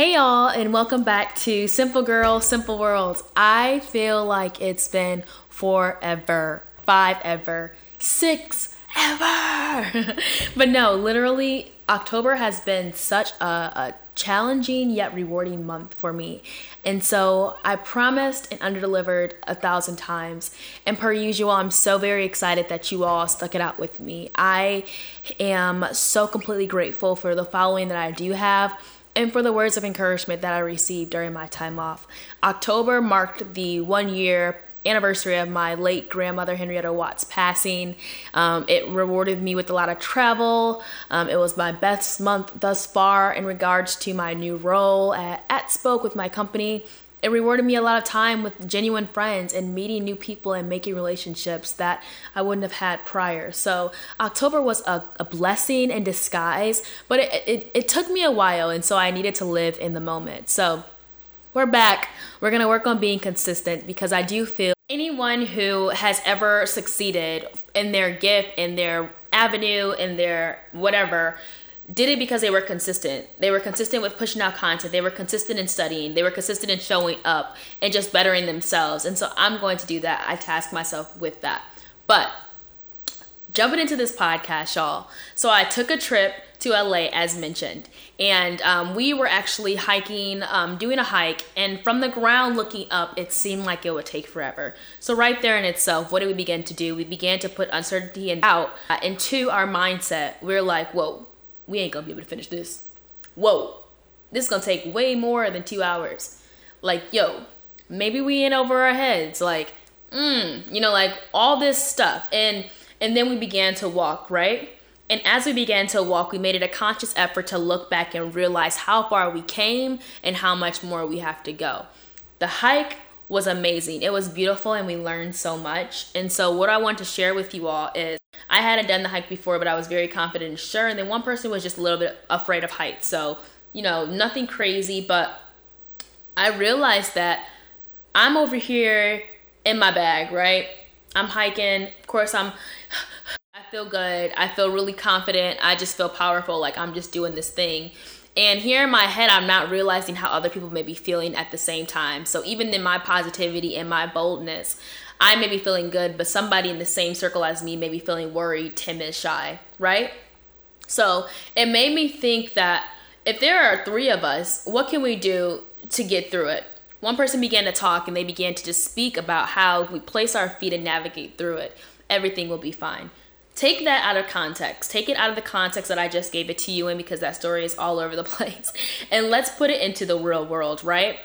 Hey y'all, and welcome back to Simple Girl, Simple Worlds. I feel like it's been forever, five ever, six ever. but no, literally, October has been such a, a challenging yet rewarding month for me. And so I promised and underdelivered a thousand times. And per usual, I'm so very excited that you all stuck it out with me. I am so completely grateful for the following that I do have and for the words of encouragement that I received during my time off. October marked the one year anniversary of my late grandmother Henrietta Watts passing. Um, it rewarded me with a lot of travel. Um, it was my best month thus far in regards to my new role at, at Spoke with my company. It rewarded me a lot of time with genuine friends and meeting new people and making relationships that I wouldn't have had prior. So October was a, a blessing in disguise, but it, it, it took me a while, and so I needed to live in the moment. So we're back. We're going to work on being consistent because I do feel anyone who has ever succeeded in their gift, in their avenue, in their whatever, did it because they were consistent. They were consistent with pushing out content. They were consistent in studying. They were consistent in showing up and just bettering themselves. And so I'm going to do that. I task myself with that. But jumping into this podcast, y'all. So I took a trip to LA as mentioned. And um, we were actually hiking, um, doing a hike, and from the ground looking up, it seemed like it would take forever. So, right there in itself, what did we begin to do? We began to put uncertainty and doubt uh, into our mindset. We we're like, whoa, we ain't gonna be able to finish this. Whoa, this is gonna take way more than two hours. Like, yo, maybe we in over our heads. Like, mm, you know, like all this stuff. And and then we began to walk, right? And as we began to walk, we made it a conscious effort to look back and realize how far we came and how much more we have to go. The hike was amazing. It was beautiful and we learned so much. And so, what I want to share with you all is I hadn't done the hike before, but I was very confident and sure. And then one person was just a little bit afraid of heights. So, you know, nothing crazy, but I realized that I'm over here in my bag, right? I'm hiking. Of course, I'm I feel good. I feel really confident. I just feel powerful. Like I'm just doing this thing. And here in my head, I'm not realizing how other people may be feeling at the same time. So even in my positivity and my boldness, I may be feeling good, but somebody in the same circle as me may be feeling worried, timid, shy, right? So it made me think that if there are three of us, what can we do to get through it? One person began to talk and they began to just speak about how we place our feet and navigate through it, everything will be fine take that out of context. Take it out of the context that I just gave it to you in because that story is all over the place. And let's put it into the real world, right?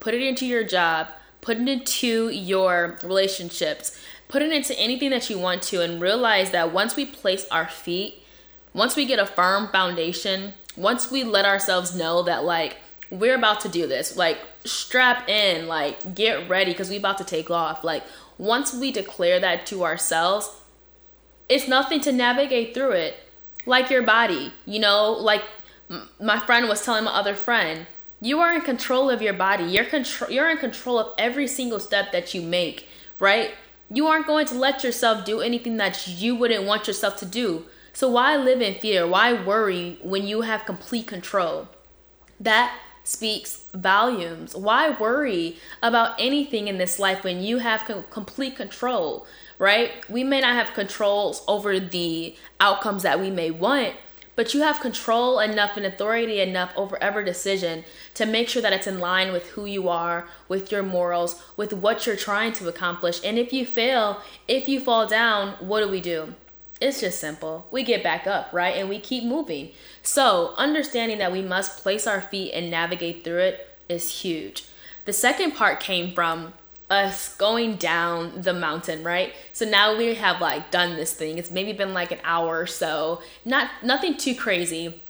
Put it into your job, put it into your relationships, put it into anything that you want to, and realize that once we place our feet, once we get a firm foundation, once we let ourselves know that, like, we're about to do this, like, strap in, like, get ready because we're about to take off. Like, once we declare that to ourselves, it's nothing to navigate through it like your body you know like my friend was telling my other friend you are in control of your body. You're control you're in control of every single step that you make right? You aren't going to let yourself do anything that you wouldn't want yourself to do. So why live in fear? Why worry when you have complete control? That speaks volumes. Why worry about anything in this life when you have com- complete control right? We may not have controls over the outcomes that we may want, but you have control enough and authority enough over every decision to make sure that it's in line with who you are, with your morals, with what you're trying to accomplish. And if you fail, if you fall down, what do we do? It's just simple. We get back up, right? And we keep moving. So, understanding that we must place our feet and navigate through it is huge. The second part came from us going down the mountain, right? So now we have like done this thing. It's maybe been like an hour or so. Not nothing too crazy.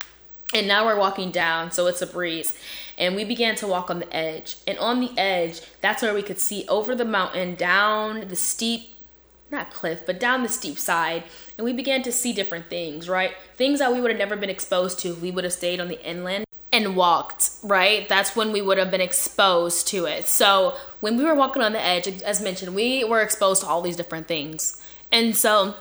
And now we're walking down, so it's a breeze. And we began to walk on the edge. And on the edge, that's where we could see over the mountain, down the steep not cliff, but down the steep side, and we began to see different things, right? Things that we would have never been exposed to if we would have stayed on the inland and walked, right? That's when we would have been exposed to it. So when we were walking on the edge, as mentioned, we were exposed to all these different things. And so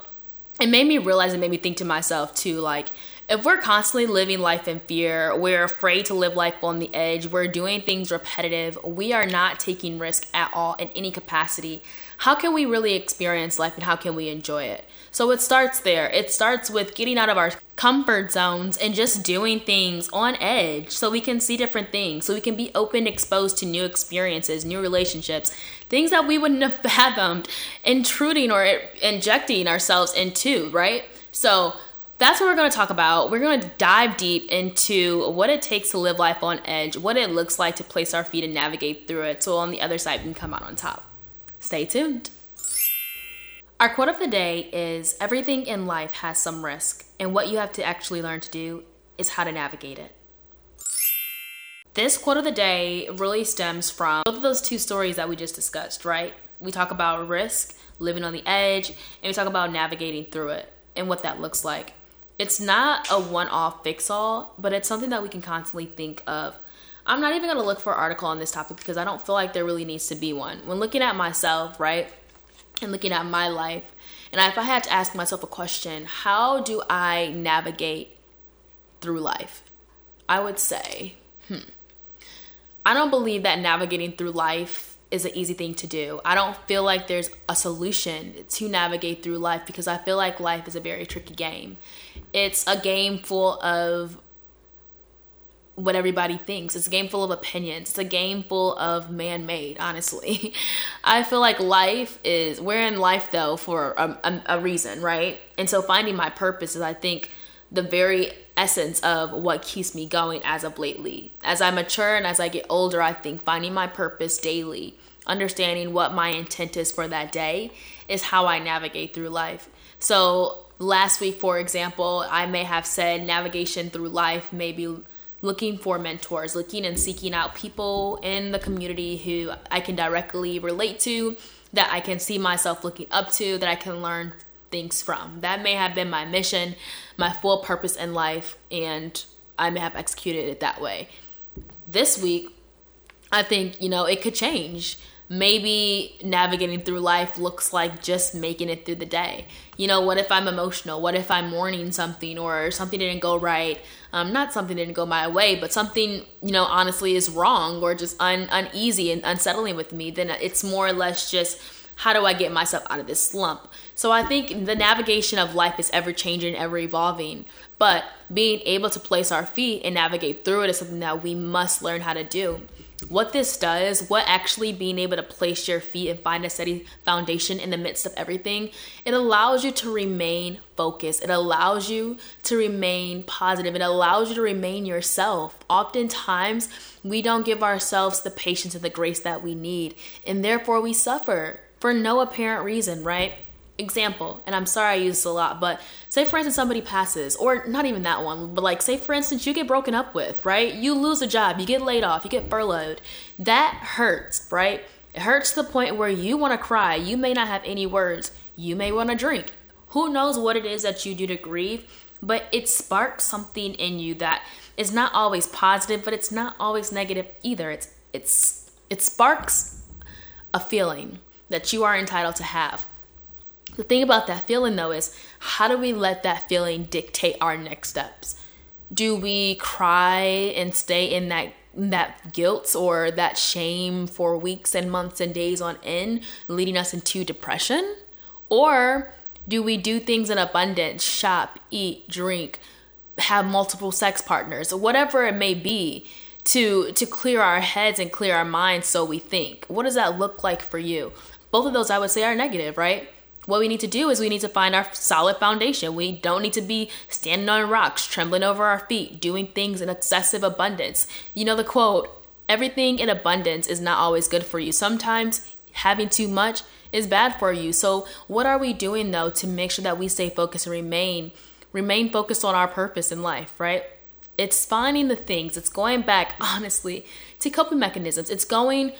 it made me realize, it made me think to myself too, like, if we're constantly living life in fear, we're afraid to live life on the edge, we're doing things repetitive, we are not taking risk at all in any capacity. How can we really experience life and how can we enjoy it? So it starts there. It starts with getting out of our comfort zones and just doing things on edge so we can see different things, so we can be open, exposed to new experiences, new relationships, things that we wouldn't have fathomed intruding or injecting ourselves into, right? So that's what we're going to talk about. We're going to dive deep into what it takes to live life on edge, what it looks like to place our feet and navigate through it so on the other side we can come out on top. Stay tuned. Our quote of the day is Everything in life has some risk, and what you have to actually learn to do is how to navigate it. This quote of the day really stems from both of those two stories that we just discussed, right? We talk about risk, living on the edge, and we talk about navigating through it and what that looks like. It's not a one off fix all, but it's something that we can constantly think of. I'm not even gonna look for an article on this topic because I don't feel like there really needs to be one. When looking at myself, right? and looking at my life, and if I had to ask myself a question, how do I navigate through life? I would say, hmm, I don't believe that navigating through life is an easy thing to do. I don't feel like there's a solution to navigate through life because I feel like life is a very tricky game. It's a game full of what everybody thinks. It's a game full of opinions. It's a game full of man made, honestly. I feel like life is, we're in life though for a, a, a, reason, right? And so finding my purpose is, I think, the very essence of what keeps me going as of lately. As I mature and as I get older, I think finding my purpose daily, understanding what my intent is for that day, is how I navigate through life. So last week, for example, I may have said navigation through life maybe looking for mentors, looking and seeking out people in the community who I can directly relate to, that I can see myself looking up to, that I can learn things from. That may have been my mission, my full purpose in life, and I may have executed it that way. This week, I think, you know, it could change maybe navigating through life looks like just making it through the day. You know, what if I'm emotional? What if I'm mourning something or something didn't go right? Um, not something didn't go my way, but something, you know, honestly is wrong or just un- uneasy and unsettling with me. Then it's more or less just how do I get myself out of this slump? So I think the navigation of life is ever changing, ever evolving. But being able to place our feet and navigate through it is something that we must learn how to do what this does, what actually being able to place your feet and find a steady foundation in the midst of everything, it allows you to remain focused. It allows you to remain positive. It allows you to remain yourself. Oftentimes, we don't give ourselves the patience and the grace that we need, and therefore we suffer for no apparent reason, right? Example, and I'm sorry I use this a lot, but say for instance somebody passes, or not even that one, but like say for instance you get broken up with, right? You lose a job, you get laid off, you get furloughed. That hurts, right? It hurts to the point where you want to cry. You may not have any words. You may want to drink. Who knows what it is that you do to grieve, but it sparks something in you that is not always positive, but it's not always negative either. It's it's it sparks a feeling that you are entitled to have the thing about that feeling though is how do we let that feeling dictate our next steps? Do we cry and stay in that that guilt or that shame for weeks and months and days on end, leading us into depression? Or do we do things in abundance, shop, eat, drink, have multiple sex partners, whatever it may be, to to clear our heads and clear our minds so we think? What does that look like for you? Both of those I would say are negative, right? What we need to do is we need to find our solid foundation. We don't need to be standing on rocks, trembling over our feet, doing things in excessive abundance. You know the quote, everything in abundance is not always good for you. Sometimes having too much is bad for you. So, what are we doing though to make sure that we stay focused and remain remain focused on our purpose in life, right? It's finding the things. It's going back honestly to coping mechanisms. It's going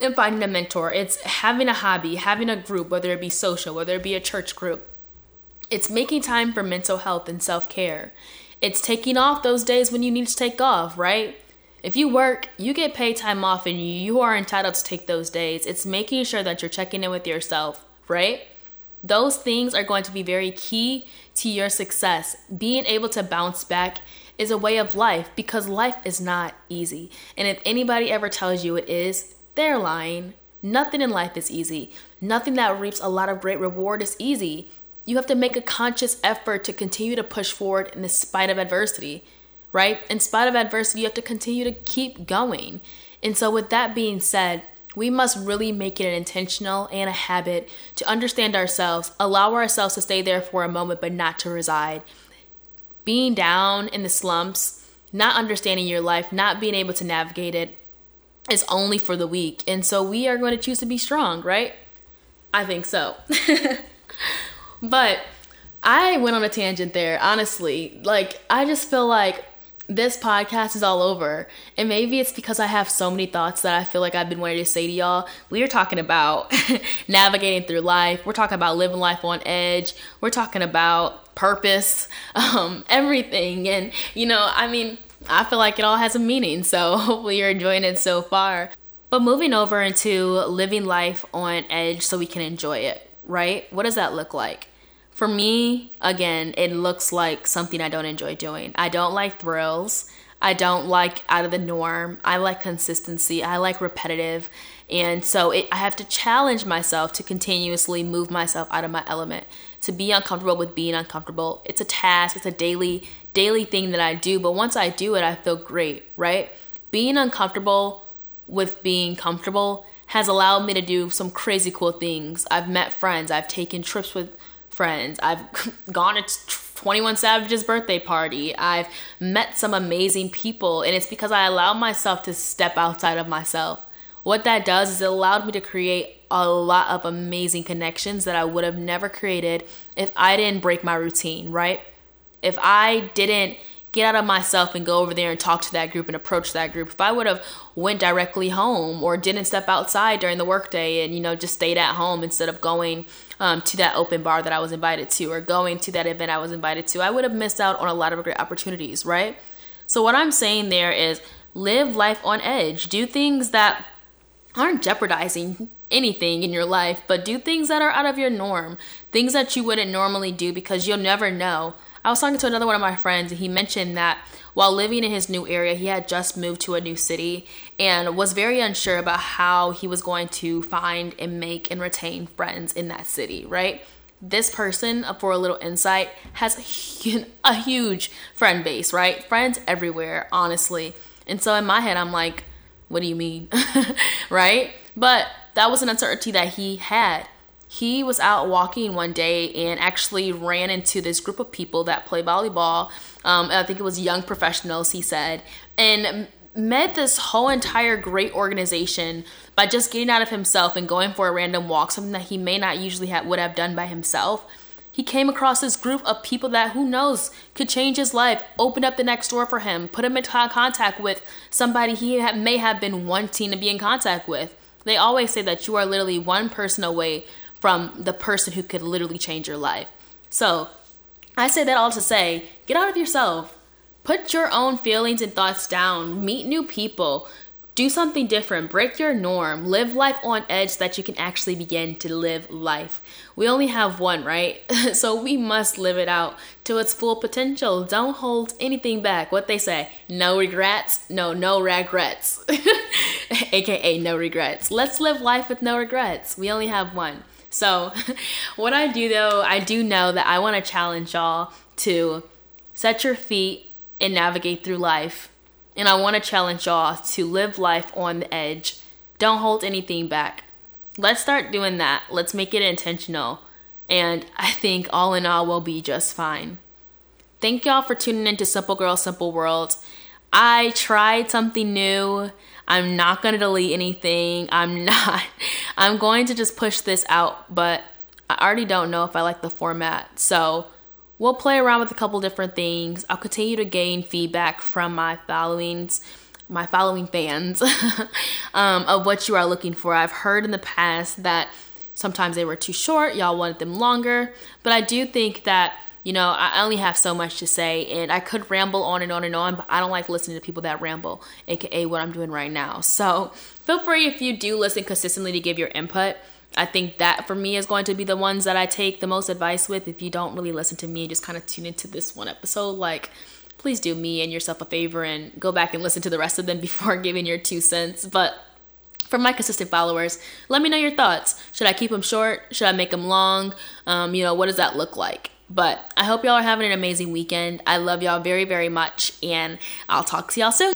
and finding a mentor. It's having a hobby, having a group, whether it be social, whether it be a church group. It's making time for mental health and self care. It's taking off those days when you need to take off, right? If you work, you get paid time off and you are entitled to take those days. It's making sure that you're checking in with yourself, right? Those things are going to be very key to your success. Being able to bounce back is a way of life because life is not easy. And if anybody ever tells you it is, they're lying. Nothing in life is easy. Nothing that reaps a lot of great reward is easy. You have to make a conscious effort to continue to push forward in spite of adversity, right? In spite of adversity, you have to continue to keep going. And so, with that being said, we must really make it an intentional and a habit to understand ourselves, allow ourselves to stay there for a moment, but not to reside. Being down in the slumps, not understanding your life, not being able to navigate it is only for the weak. And so we are going to choose to be strong, right? I think so. but I went on a tangent there, honestly. Like, I just feel like this podcast is all over. And maybe it's because I have so many thoughts that I feel like I've been wanting to say to y'all. We are talking about navigating through life. We're talking about living life on edge. We're talking about purpose, um, everything. And, you know, I mean, I feel like it all has a meaning. So hopefully you're enjoying it so far. But moving over into living life on edge so we can enjoy it, right? What does that look like? For me, again, it looks like something I don't enjoy doing. I don't like thrills. I don't like out of the norm. I like consistency. I like repetitive. And so it, I have to challenge myself to continuously move myself out of my element, to be uncomfortable with being uncomfortable. It's a task, it's a daily daily thing that I do, but once I do it, I feel great, right? Being uncomfortable with being comfortable has allowed me to do some crazy cool things. I've met friends, I've taken trips with friends. I've gone to 21 Savage's birthday party. I've met some amazing people, and it's because I allowed myself to step outside of myself. What that does is it allowed me to create a lot of amazing connections that I would have never created if I didn't break my routine, right? If I didn't get out of myself and go over there and talk to that group and approach that group. If I would have went directly home or didn't step outside during the workday and you know just stayed at home instead of going um, to that open bar that I was invited to or going to that event I was invited to, I would have missed out on a lot of great opportunities, right? So what I'm saying there is live life on edge. Do things that aren't jeopardizing anything in your life, but do things that are out of your norm, things that you wouldn't normally do because you'll never know I was talking to another one of my friends, and he mentioned that while living in his new area, he had just moved to a new city and was very unsure about how he was going to find and make and retain friends in that city, right? This person, for a little insight, has a huge friend base, right? Friends everywhere, honestly. And so in my head, I'm like, what do you mean? right? But that was an uncertainty that he had he was out walking one day and actually ran into this group of people that play volleyball. Um, I think it was young professionals, he said, and met this whole entire great organization by just getting out of himself and going for a random walk, something that he may not usually have, would have done by himself. He came across this group of people that, who knows, could change his life, open up the next door for him, put him in contact with somebody he may have been wanting to be in contact with. They always say that you are literally one person away from the person who could literally change your life. So, I say that all to say get out of yourself. Put your own feelings and thoughts down. Meet new people. Do something different. Break your norm. Live life on edge so that you can actually begin to live life. We only have one, right? so we must live it out to its full potential. Don't hold anything back. What they say, no regrets. No, no regrets. AKA no regrets. Let's live life with no regrets. We only have one. So, what I do though, I do know that I want to challenge y'all to set your feet and navigate through life. And I want to challenge y'all to live life on the edge. Don't hold anything back. Let's start doing that. Let's make it intentional. And I think all in all, we'll be just fine. Thank y'all for tuning in to Simple Girl, Simple World. I tried something new. I'm not going to delete anything. I'm not. I'm going to just push this out, but I already don't know if I like the format. So we'll play around with a couple different things. I'll continue to gain feedback from my followings, my following fans, um, of what you are looking for. I've heard in the past that sometimes they were too short, y'all wanted them longer, but I do think that you know, I only have so much to say, and I could ramble on and on and on, but I don't like listening to people that ramble, aka what I'm doing right now. So feel free if you do listen consistently to give your input. I think that for me is going to be the ones that I take the most advice with. If you don't really listen to me and just kind of tune into this one episode, like, please do me and yourself a favor and go back and listen to the rest of them before giving your two cents. But for my consistent followers, let me know your thoughts. Should I keep them short? Should I make them long? Um, you know, what does that look like? But I hope y'all are having an amazing weekend. I love y'all very, very much, and I'll talk to y'all soon.